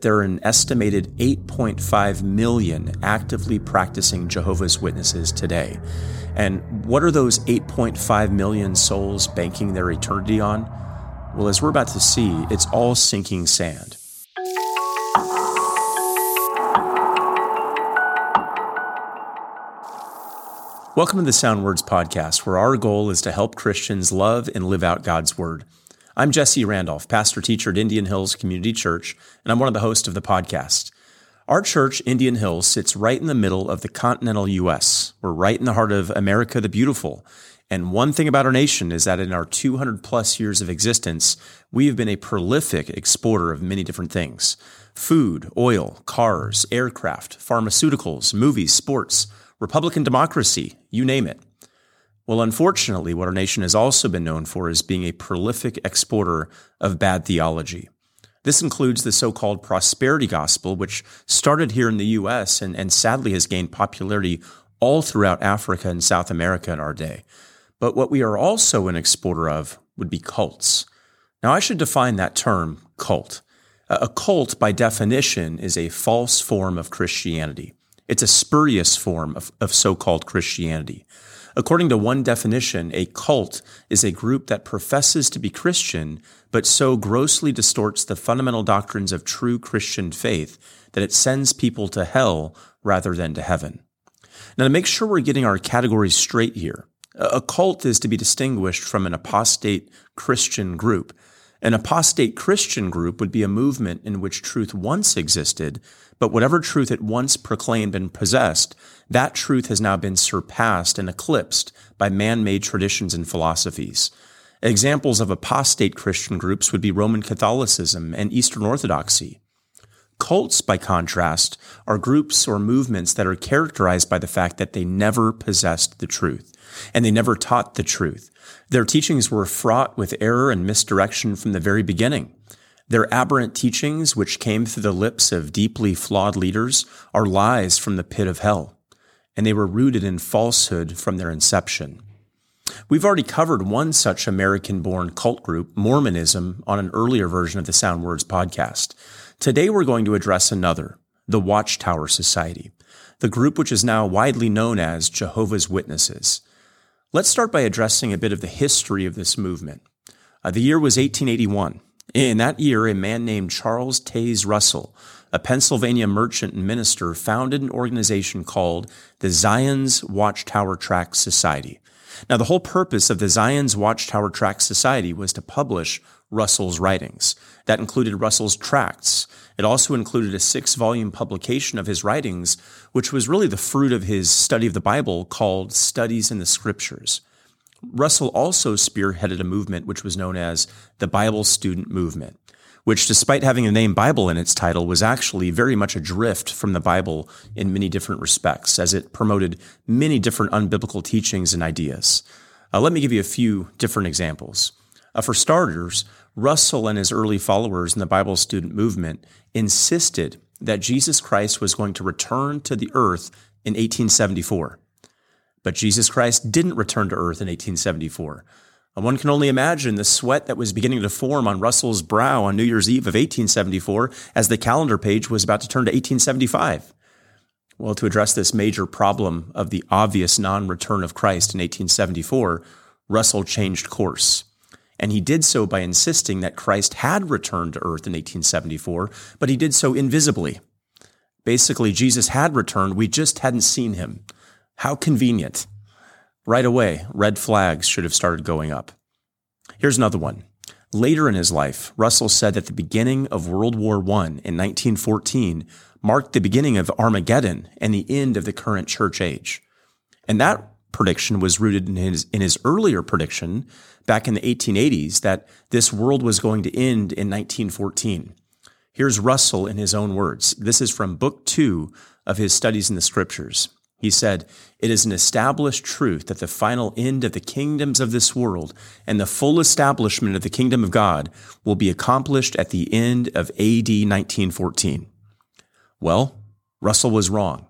there are an estimated 8.5 million actively practicing Jehovah's Witnesses today. And what are those 8.5 million souls banking their eternity on? Well, as we're about to see, it's all sinking sand. Welcome to the Sound Words Podcast, where our goal is to help Christians love and live out God's Word. I'm Jesse Randolph, pastor teacher at Indian Hills Community Church, and I'm one of the hosts of the podcast. Our church, Indian Hills, sits right in the middle of the continental U.S. We're right in the heart of America the Beautiful. And one thing about our nation is that in our 200 plus years of existence, we have been a prolific exporter of many different things food, oil, cars, aircraft, pharmaceuticals, movies, sports, Republican democracy, you name it. Well, unfortunately, what our nation has also been known for is being a prolific exporter of bad theology. This includes the so called prosperity gospel, which started here in the U.S. And, and sadly has gained popularity all throughout Africa and South America in our day. But what we are also an exporter of would be cults. Now, I should define that term, cult. A cult, by definition, is a false form of Christianity. It's a spurious form of, of so called Christianity. According to one definition, a cult is a group that professes to be Christian, but so grossly distorts the fundamental doctrines of true Christian faith that it sends people to hell rather than to heaven. Now, to make sure we're getting our categories straight here, a cult is to be distinguished from an apostate Christian group. An apostate Christian group would be a movement in which truth once existed, but whatever truth it once proclaimed and possessed, that truth has now been surpassed and eclipsed by man-made traditions and philosophies. Examples of apostate Christian groups would be Roman Catholicism and Eastern Orthodoxy. Cults, by contrast, are groups or movements that are characterized by the fact that they never possessed the truth and they never taught the truth. Their teachings were fraught with error and misdirection from the very beginning. Their aberrant teachings, which came through the lips of deeply flawed leaders, are lies from the pit of hell, and they were rooted in falsehood from their inception. We've already covered one such American born cult group, Mormonism, on an earlier version of the Sound Words podcast. Today we're going to address another, the Watchtower Society, the group which is now widely known as Jehovah's Witnesses. Let's start by addressing a bit of the history of this movement. Uh, the year was 1881. In that year, a man named Charles Taze Russell, a Pennsylvania merchant and minister, founded an organization called the Zion's Watchtower Tract Society. Now, the whole purpose of the Zion's Watchtower Tract Society was to publish Russell's writings. That included Russell's tracts. It also included a six volume publication of his writings, which was really the fruit of his study of the Bible called Studies in the Scriptures. Russell also spearheaded a movement which was known as the Bible Student Movement, which, despite having the name Bible in its title, was actually very much adrift from the Bible in many different respects, as it promoted many different unbiblical teachings and ideas. Uh, let me give you a few different examples. Uh, for starters, Russell and his early followers in the Bible student movement insisted that Jesus Christ was going to return to the earth in 1874. But Jesus Christ didn't return to earth in 1874. And one can only imagine the sweat that was beginning to form on Russell's brow on New Year's Eve of 1874 as the calendar page was about to turn to 1875. Well, to address this major problem of the obvious non return of Christ in 1874, Russell changed course. And he did so by insisting that Christ had returned to earth in 1874, but he did so invisibly. Basically, Jesus had returned, we just hadn't seen him. How convenient. Right away, red flags should have started going up. Here's another one. Later in his life, Russell said that the beginning of World War I in 1914 marked the beginning of Armageddon and the end of the current church age. And that prediction was rooted in his, in his earlier prediction back in the 1880s that this world was going to end in 1914. Here's Russell in his own words. This is from book two of his studies in the scriptures. He said, It is an established truth that the final end of the kingdoms of this world and the full establishment of the kingdom of God will be accomplished at the end of AD 1914. Well, Russell was wrong.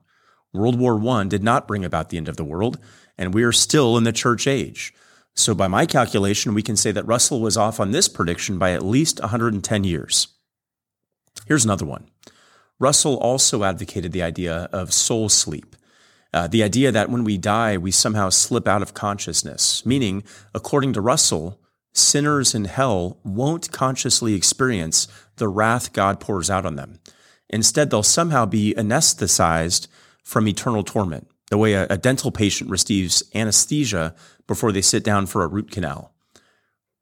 World War I did not bring about the end of the world, and we are still in the church age. So, by my calculation, we can say that Russell was off on this prediction by at least 110 years. Here's another one. Russell also advocated the idea of soul sleep. Uh, the idea that when we die, we somehow slip out of consciousness, meaning, according to Russell, sinners in hell won't consciously experience the wrath God pours out on them. Instead, they'll somehow be anesthetized from eternal torment, the way a, a dental patient receives anesthesia before they sit down for a root canal.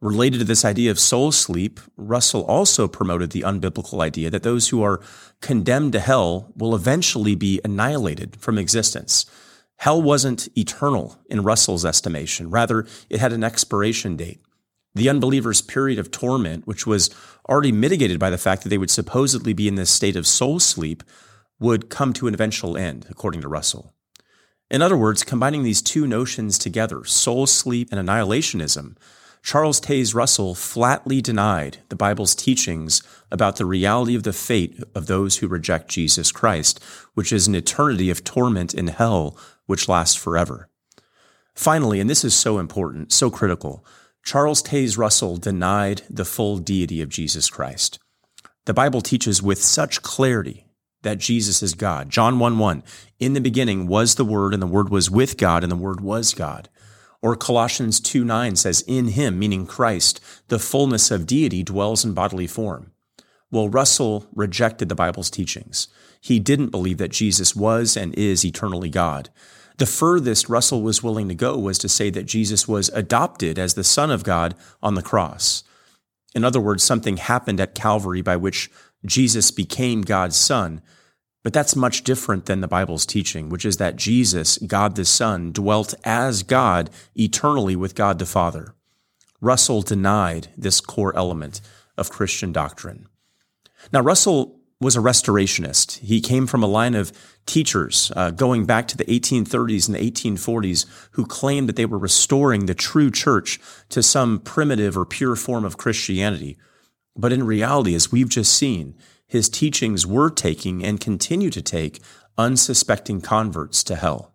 Related to this idea of soul sleep, Russell also promoted the unbiblical idea that those who are condemned to hell will eventually be annihilated from existence. Hell wasn't eternal in Russell's estimation. Rather, it had an expiration date. The unbeliever's period of torment, which was already mitigated by the fact that they would supposedly be in this state of soul sleep, would come to an eventual end, according to Russell. In other words, combining these two notions together, soul sleep and annihilationism, Charles Taze Russell flatly denied the Bible's teachings about the reality of the fate of those who reject Jesus Christ, which is an eternity of torment in hell which lasts forever. Finally, and this is so important, so critical, Charles Taze Russell denied the full deity of Jesus Christ. The Bible teaches with such clarity that Jesus is God. John 1 1, in the beginning was the Word, and the Word was with God, and the Word was God. Or Colossians 2 9 says, In him, meaning Christ, the fullness of deity dwells in bodily form. Well, Russell rejected the Bible's teachings. He didn't believe that Jesus was and is eternally God. The furthest Russell was willing to go was to say that Jesus was adopted as the Son of God on the cross. In other words, something happened at Calvary by which Jesus became God's Son, but that's much different than the Bible's teaching, which is that Jesus, God the Son, dwelt as God eternally with God the Father. Russell denied this core element of Christian doctrine. Now, Russell was a restorationist. He came from a line of teachers uh, going back to the 1830s and the 1840s who claimed that they were restoring the true church to some primitive or pure form of Christianity. But in reality, as we've just seen, his teachings were taking and continue to take unsuspecting converts to hell.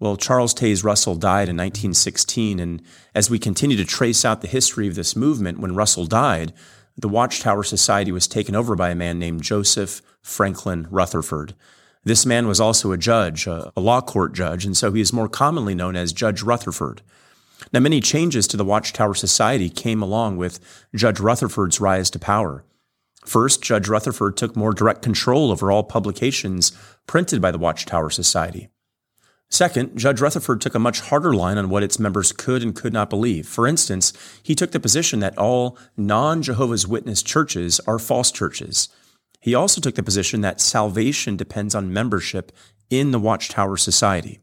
Well, Charles Taze Russell died in 1916, and as we continue to trace out the history of this movement, when Russell died, the Watchtower Society was taken over by a man named Joseph Franklin Rutherford. This man was also a judge, a, law court judge, and so he is more commonly known as Judge Rutherford. Now, many changes to the Watchtower Society came along with Judge Rutherford's rise to power. First, Judge Rutherford took more direct control over all publications printed by the Watchtower Society. Second, Judge Rutherford took a much harder line on what its members could and could not believe. For instance, he took the position that all non Jehovah's Witness churches are false churches. He also took the position that salvation depends on membership in the Watchtower Society.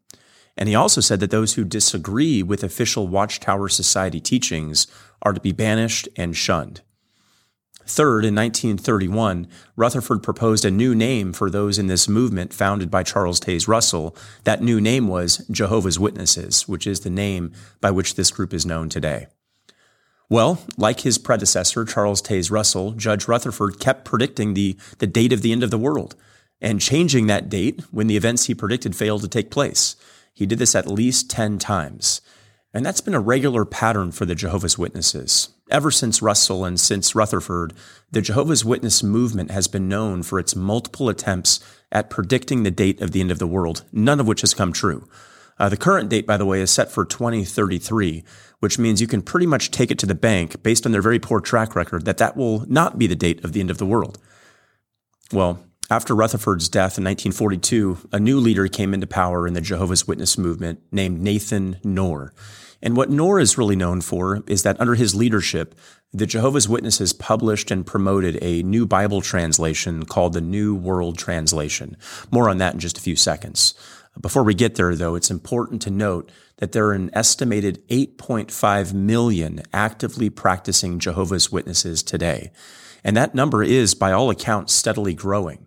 And he also said that those who disagree with official Watchtower Society teachings are to be banished and shunned. Third, in 1931, Rutherford proposed a new name for those in this movement founded by Charles Taze Russell. That new name was Jehovah's Witnesses, which is the name by which this group is known today. Well, like his predecessor, Charles Taze Russell, Judge Rutherford kept predicting the, the date of the end of the world and changing that date when the events he predicted failed to take place. He did this at least 10 times. And that's been a regular pattern for the Jehovah's Witnesses. Ever since Russell and since Rutherford, the Jehovah's Witness movement has been known for its multiple attempts at predicting the date of the end of the world, none of which has come true. Uh, the current date, by the way, is set for 2033, which means you can pretty much take it to the bank based on their very poor track record that that will not be the date of the end of the world. Well, after Rutherford's death in 1942, a new leader came into power in the Jehovah's Witness movement named Nathan Knorr. And what Knorr is really known for is that under his leadership, the Jehovah's Witnesses published and promoted a new Bible translation called the New World Translation. More on that in just a few seconds. Before we get there, though, it's important to note that there are an estimated 8.5 million actively practicing Jehovah's Witnesses today. And that number is, by all accounts, steadily growing.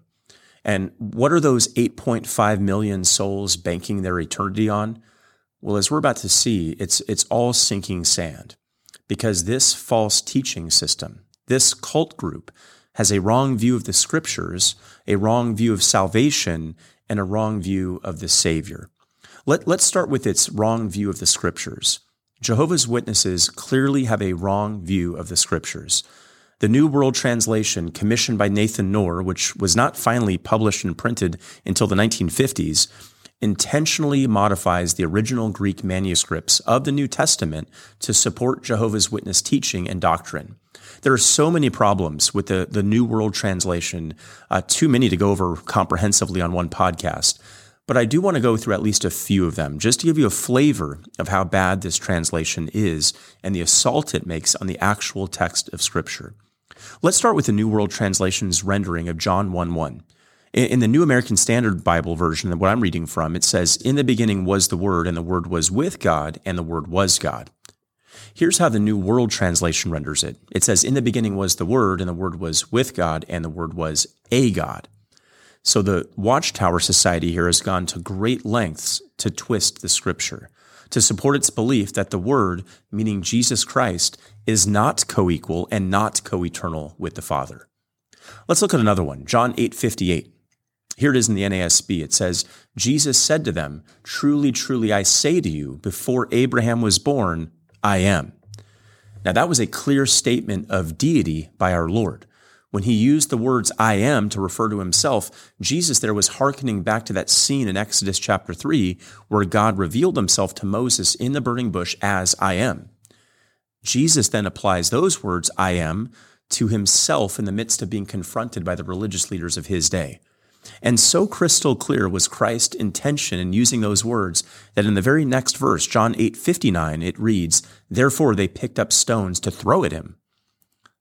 And what are those 8.5 million souls banking their eternity on? Well, as we're about to see, it's, it's all sinking sand because this false teaching system, this cult group, has a wrong view of the scriptures, a wrong view of salvation, and a wrong view of the Savior. Let, let's start with its wrong view of the scriptures. Jehovah's Witnesses clearly have a wrong view of the scriptures. The New World Translation, commissioned by Nathan Knorr, which was not finally published and printed until the 1950s, intentionally modifies the original Greek manuscripts of the New Testament to support Jehovah's Witness teaching and doctrine. There are so many problems with the, the New World Translation, uh, too many to go over comprehensively on one podcast. But I do want to go through at least a few of them just to give you a flavor of how bad this translation is and the assault it makes on the actual text of Scripture. Let's start with the New World Translation's rendering of John 1 1. In the New American Standard Bible version, what I'm reading from, it says, In the beginning was the Word, and the Word was with God, and the Word was God. Here's how the New World Translation renders it it says, In the beginning was the Word, and the Word was with God, and the Word was a God. So the Watchtower Society here has gone to great lengths to twist the Scripture, to support its belief that the Word, meaning Jesus Christ, is not co equal and not co eternal with the Father. Let's look at another one, John 8 58. Here it is in the NASB. It says, Jesus said to them, Truly, truly, I say to you, before Abraham was born, I am. Now, that was a clear statement of deity by our Lord. When he used the words I am to refer to himself, Jesus there was hearkening back to that scene in Exodus chapter 3 where God revealed himself to Moses in the burning bush as I am. Jesus then applies those words I am to himself in the midst of being confronted by the religious leaders of his day. And so crystal clear was Christ's intention in using those words that in the very next verse, John 8 59, it reads, Therefore they picked up stones to throw at him.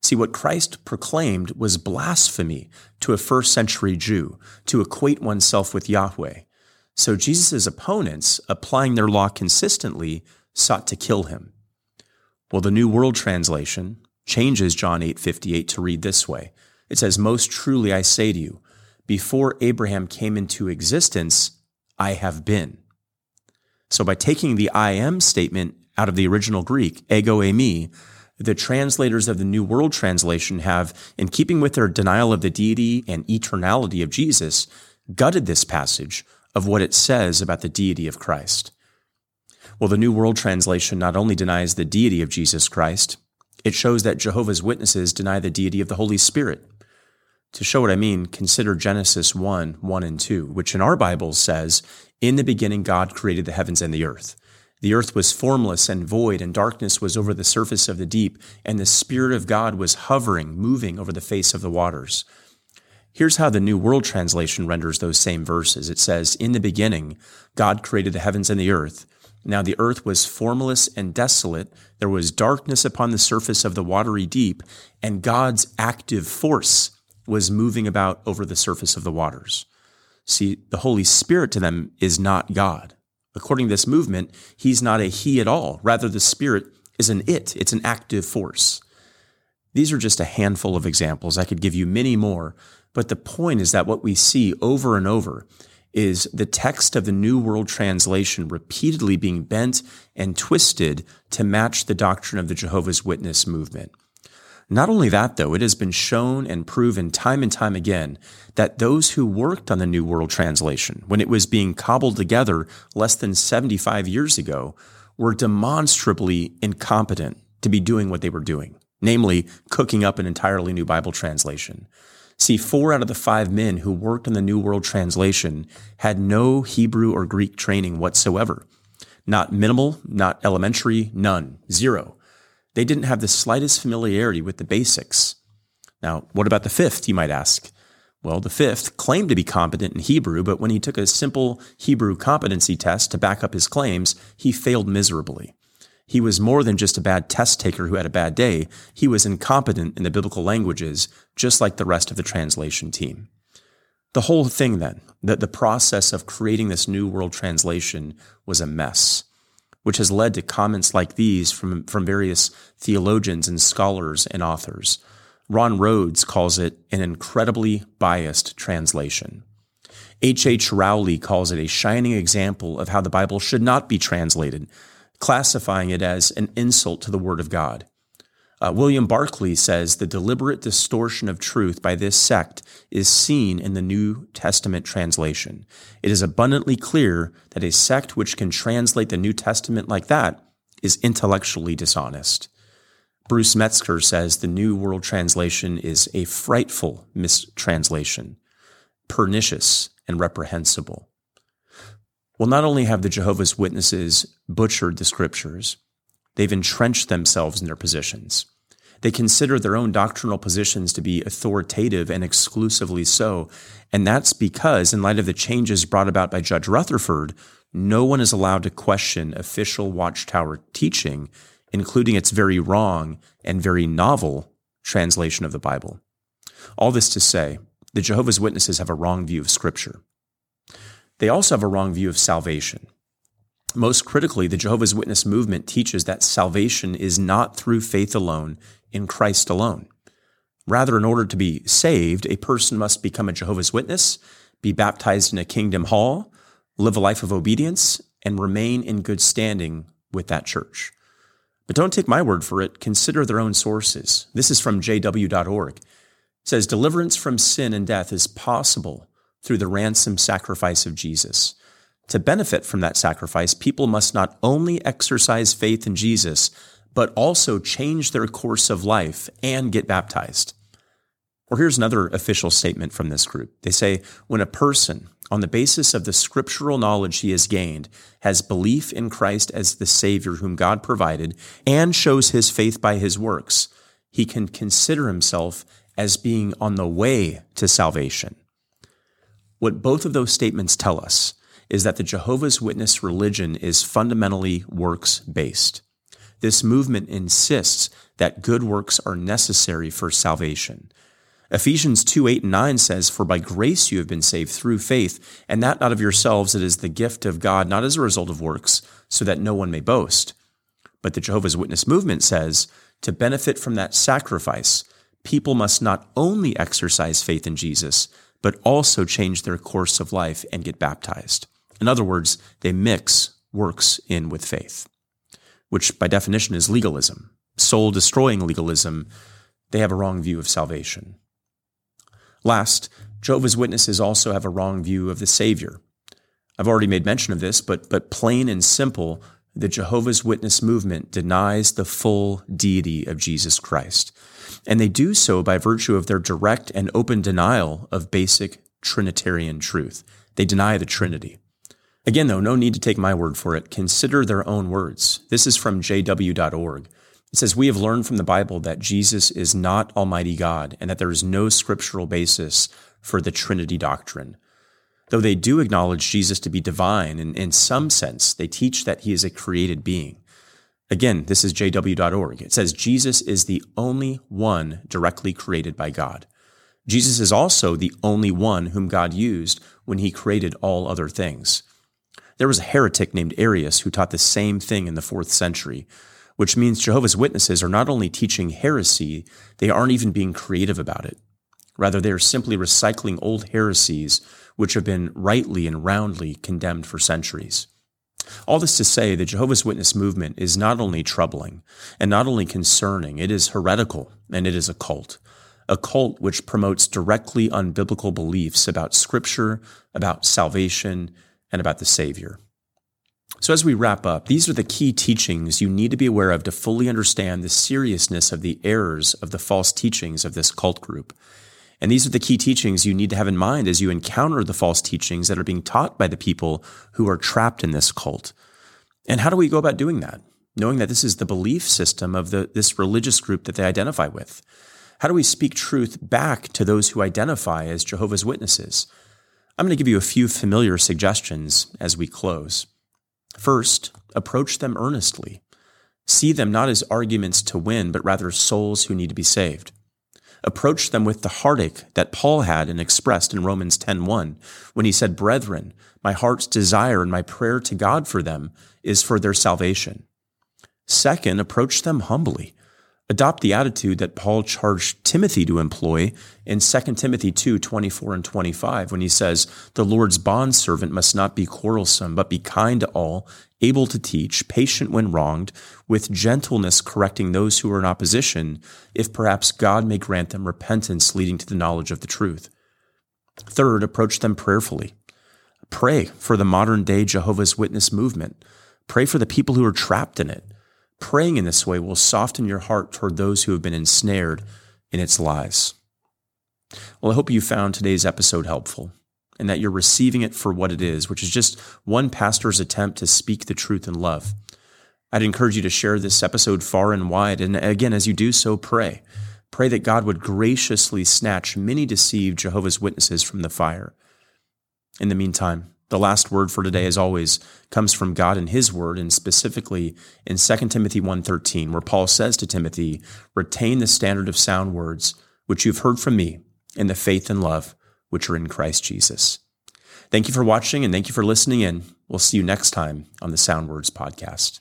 See, what Christ proclaimed was blasphemy to a first century Jew to equate oneself with Yahweh. So Jesus' opponents, applying their law consistently, sought to kill him. Well, the New World Translation changes John 8:58 to read this way. It says, "Most truly I say to you, before Abraham came into existence, I have been. So by taking the I am statement out of the original Greek, ego eimi, the translators of the New World Translation have, in keeping with their denial of the deity and eternality of Jesus, gutted this passage of what it says about the deity of Christ. Well, the New World Translation not only denies the deity of Jesus Christ, it shows that Jehovah's Witnesses deny the deity of the Holy Spirit. To show what I mean, consider Genesis 1 1 and 2, which in our Bibles says, In the beginning, God created the heavens and the earth. The earth was formless and void, and darkness was over the surface of the deep, and the Spirit of God was hovering, moving over the face of the waters. Here's how the New World Translation renders those same verses. It says, In the beginning, God created the heavens and the earth. Now the earth was formless and desolate. There was darkness upon the surface of the watery deep, and God's active force was moving about over the surface of the waters. See, the Holy Spirit to them is not God. According to this movement, he's not a he at all. Rather, the Spirit is an it, it's an active force. These are just a handful of examples. I could give you many more, but the point is that what we see over and over is the text of the New World Translation repeatedly being bent and twisted to match the doctrine of the Jehovah's Witness movement. Not only that, though, it has been shown and proven time and time again that those who worked on the New World Translation, when it was being cobbled together less than 75 years ago, were demonstrably incompetent to be doing what they were doing, namely cooking up an entirely new Bible translation. See, four out of the five men who worked on the New World Translation had no Hebrew or Greek training whatsoever. Not minimal, not elementary, none, zero. They didn't have the slightest familiarity with the basics. Now, what about the fifth, you might ask? Well, the fifth claimed to be competent in Hebrew, but when he took a simple Hebrew competency test to back up his claims, he failed miserably. He was more than just a bad test taker who had a bad day. He was incompetent in the biblical languages, just like the rest of the translation team. The whole thing, then, that the process of creating this New World Translation was a mess which has led to comments like these from, from various theologians and scholars and authors. Ron Rhodes calls it an incredibly biased translation. H. H. Rowley calls it a shining example of how the Bible should not be translated, classifying it as an insult to the Word of God. Uh, William Barclay says the deliberate distortion of truth by this sect is seen in the New Testament translation. It is abundantly clear that a sect which can translate the New Testament like that is intellectually dishonest. Bruce Metzger says the New World Translation is a frightful mistranslation, pernicious and reprehensible. Well, not only have the Jehovah's Witnesses butchered the scriptures, they've entrenched themselves in their positions. They consider their own doctrinal positions to be authoritative and exclusively so. And that's because, in light of the changes brought about by Judge Rutherford, no one is allowed to question official Watchtower teaching, including its very wrong and very novel translation of the Bible. All this to say, the Jehovah's Witnesses have a wrong view of Scripture. They also have a wrong view of salvation. Most critically, the Jehovah's Witness movement teaches that salvation is not through faith alone in Christ alone. Rather, in order to be saved, a person must become a Jehovah's Witness, be baptized in a kingdom hall, live a life of obedience, and remain in good standing with that church. But don't take my word for it. Consider their own sources. This is from jw.org. It says deliverance from sin and death is possible through the ransom sacrifice of Jesus. To benefit from that sacrifice, people must not only exercise faith in Jesus, but also change their course of life and get baptized. Or here's another official statement from this group. They say, when a person, on the basis of the scriptural knowledge he has gained, has belief in Christ as the Savior whom God provided, and shows his faith by his works, he can consider himself as being on the way to salvation. What both of those statements tell us is that the Jehovah's Witness religion is fundamentally works based. This movement insists that good works are necessary for salvation. Ephesians 2 8 and 9 says, For by grace you have been saved through faith, and that not of yourselves, it is the gift of God, not as a result of works, so that no one may boast. But the Jehovah's Witness movement says, to benefit from that sacrifice, people must not only exercise faith in Jesus, but also change their course of life and get baptized. In other words, they mix works in with faith which by definition is legalism, soul destroying legalism, they have a wrong view of salvation. Last, Jehovah's Witnesses also have a wrong view of the Savior. I've already made mention of this, but, but plain and simple, the Jehovah's Witness movement denies the full deity of Jesus Christ. And they do so by virtue of their direct and open denial of basic Trinitarian truth. They deny the Trinity. Again, though, no need to take my word for it. Consider their own words. This is from jw.org. It says, We have learned from the Bible that Jesus is not Almighty God and that there is no scriptural basis for the Trinity doctrine. Though they do acknowledge Jesus to be divine, and in some sense, they teach that he is a created being. Again, this is jw.org. It says, Jesus is the only one directly created by God. Jesus is also the only one whom God used when he created all other things. There was a heretic named Arius who taught the same thing in the fourth century, which means Jehovah's Witnesses are not only teaching heresy, they aren't even being creative about it. Rather, they are simply recycling old heresies which have been rightly and roundly condemned for centuries. All this to say, the Jehovah's Witness movement is not only troubling and not only concerning, it is heretical and it is a cult. A cult which promotes directly unbiblical beliefs about Scripture, about salvation, and about the Savior. So, as we wrap up, these are the key teachings you need to be aware of to fully understand the seriousness of the errors of the false teachings of this cult group. And these are the key teachings you need to have in mind as you encounter the false teachings that are being taught by the people who are trapped in this cult. And how do we go about doing that? Knowing that this is the belief system of the, this religious group that they identify with. How do we speak truth back to those who identify as Jehovah's Witnesses? I'm going to give you a few familiar suggestions as we close. First, approach them earnestly. See them not as arguments to win, but rather souls who need to be saved. Approach them with the heartache that Paul had and expressed in Romans 10:1 when he said, "Brethren, my heart's desire and my prayer to God for them is for their salvation." Second, approach them humbly. Adopt the attitude that Paul charged Timothy to employ in 2 Timothy 2 24 and 25 when he says, The Lord's bondservant must not be quarrelsome, but be kind to all, able to teach, patient when wronged, with gentleness correcting those who are in opposition, if perhaps God may grant them repentance leading to the knowledge of the truth. Third, approach them prayerfully. Pray for the modern day Jehovah's Witness movement. Pray for the people who are trapped in it. Praying in this way will soften your heart toward those who have been ensnared in its lies. Well, I hope you found today's episode helpful and that you're receiving it for what it is, which is just one pastor's attempt to speak the truth in love. I'd encourage you to share this episode far and wide. And again, as you do so, pray. Pray that God would graciously snatch many deceived Jehovah's Witnesses from the fire. In the meantime, the last word for today, as always, comes from God in His Word, and specifically in 2 Timothy 1.13, where Paul says to Timothy, Retain the standard of sound words, which you've heard from me, in the faith and love which are in Christ Jesus. Thank you for watching, and thank you for listening in. We'll see you next time on the Sound Words Podcast.